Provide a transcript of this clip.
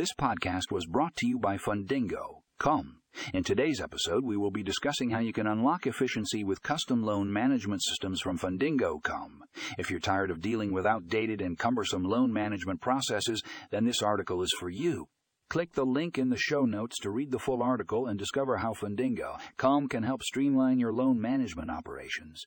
This podcast was brought to you by Fundingo. Come. In today's episode, we will be discussing how you can unlock efficiency with custom loan management systems from Fundingo.com. If you're tired of dealing with outdated and cumbersome loan management processes, then this article is for you. Click the link in the show notes to read the full article and discover how Fundingo. Com can help streamline your loan management operations.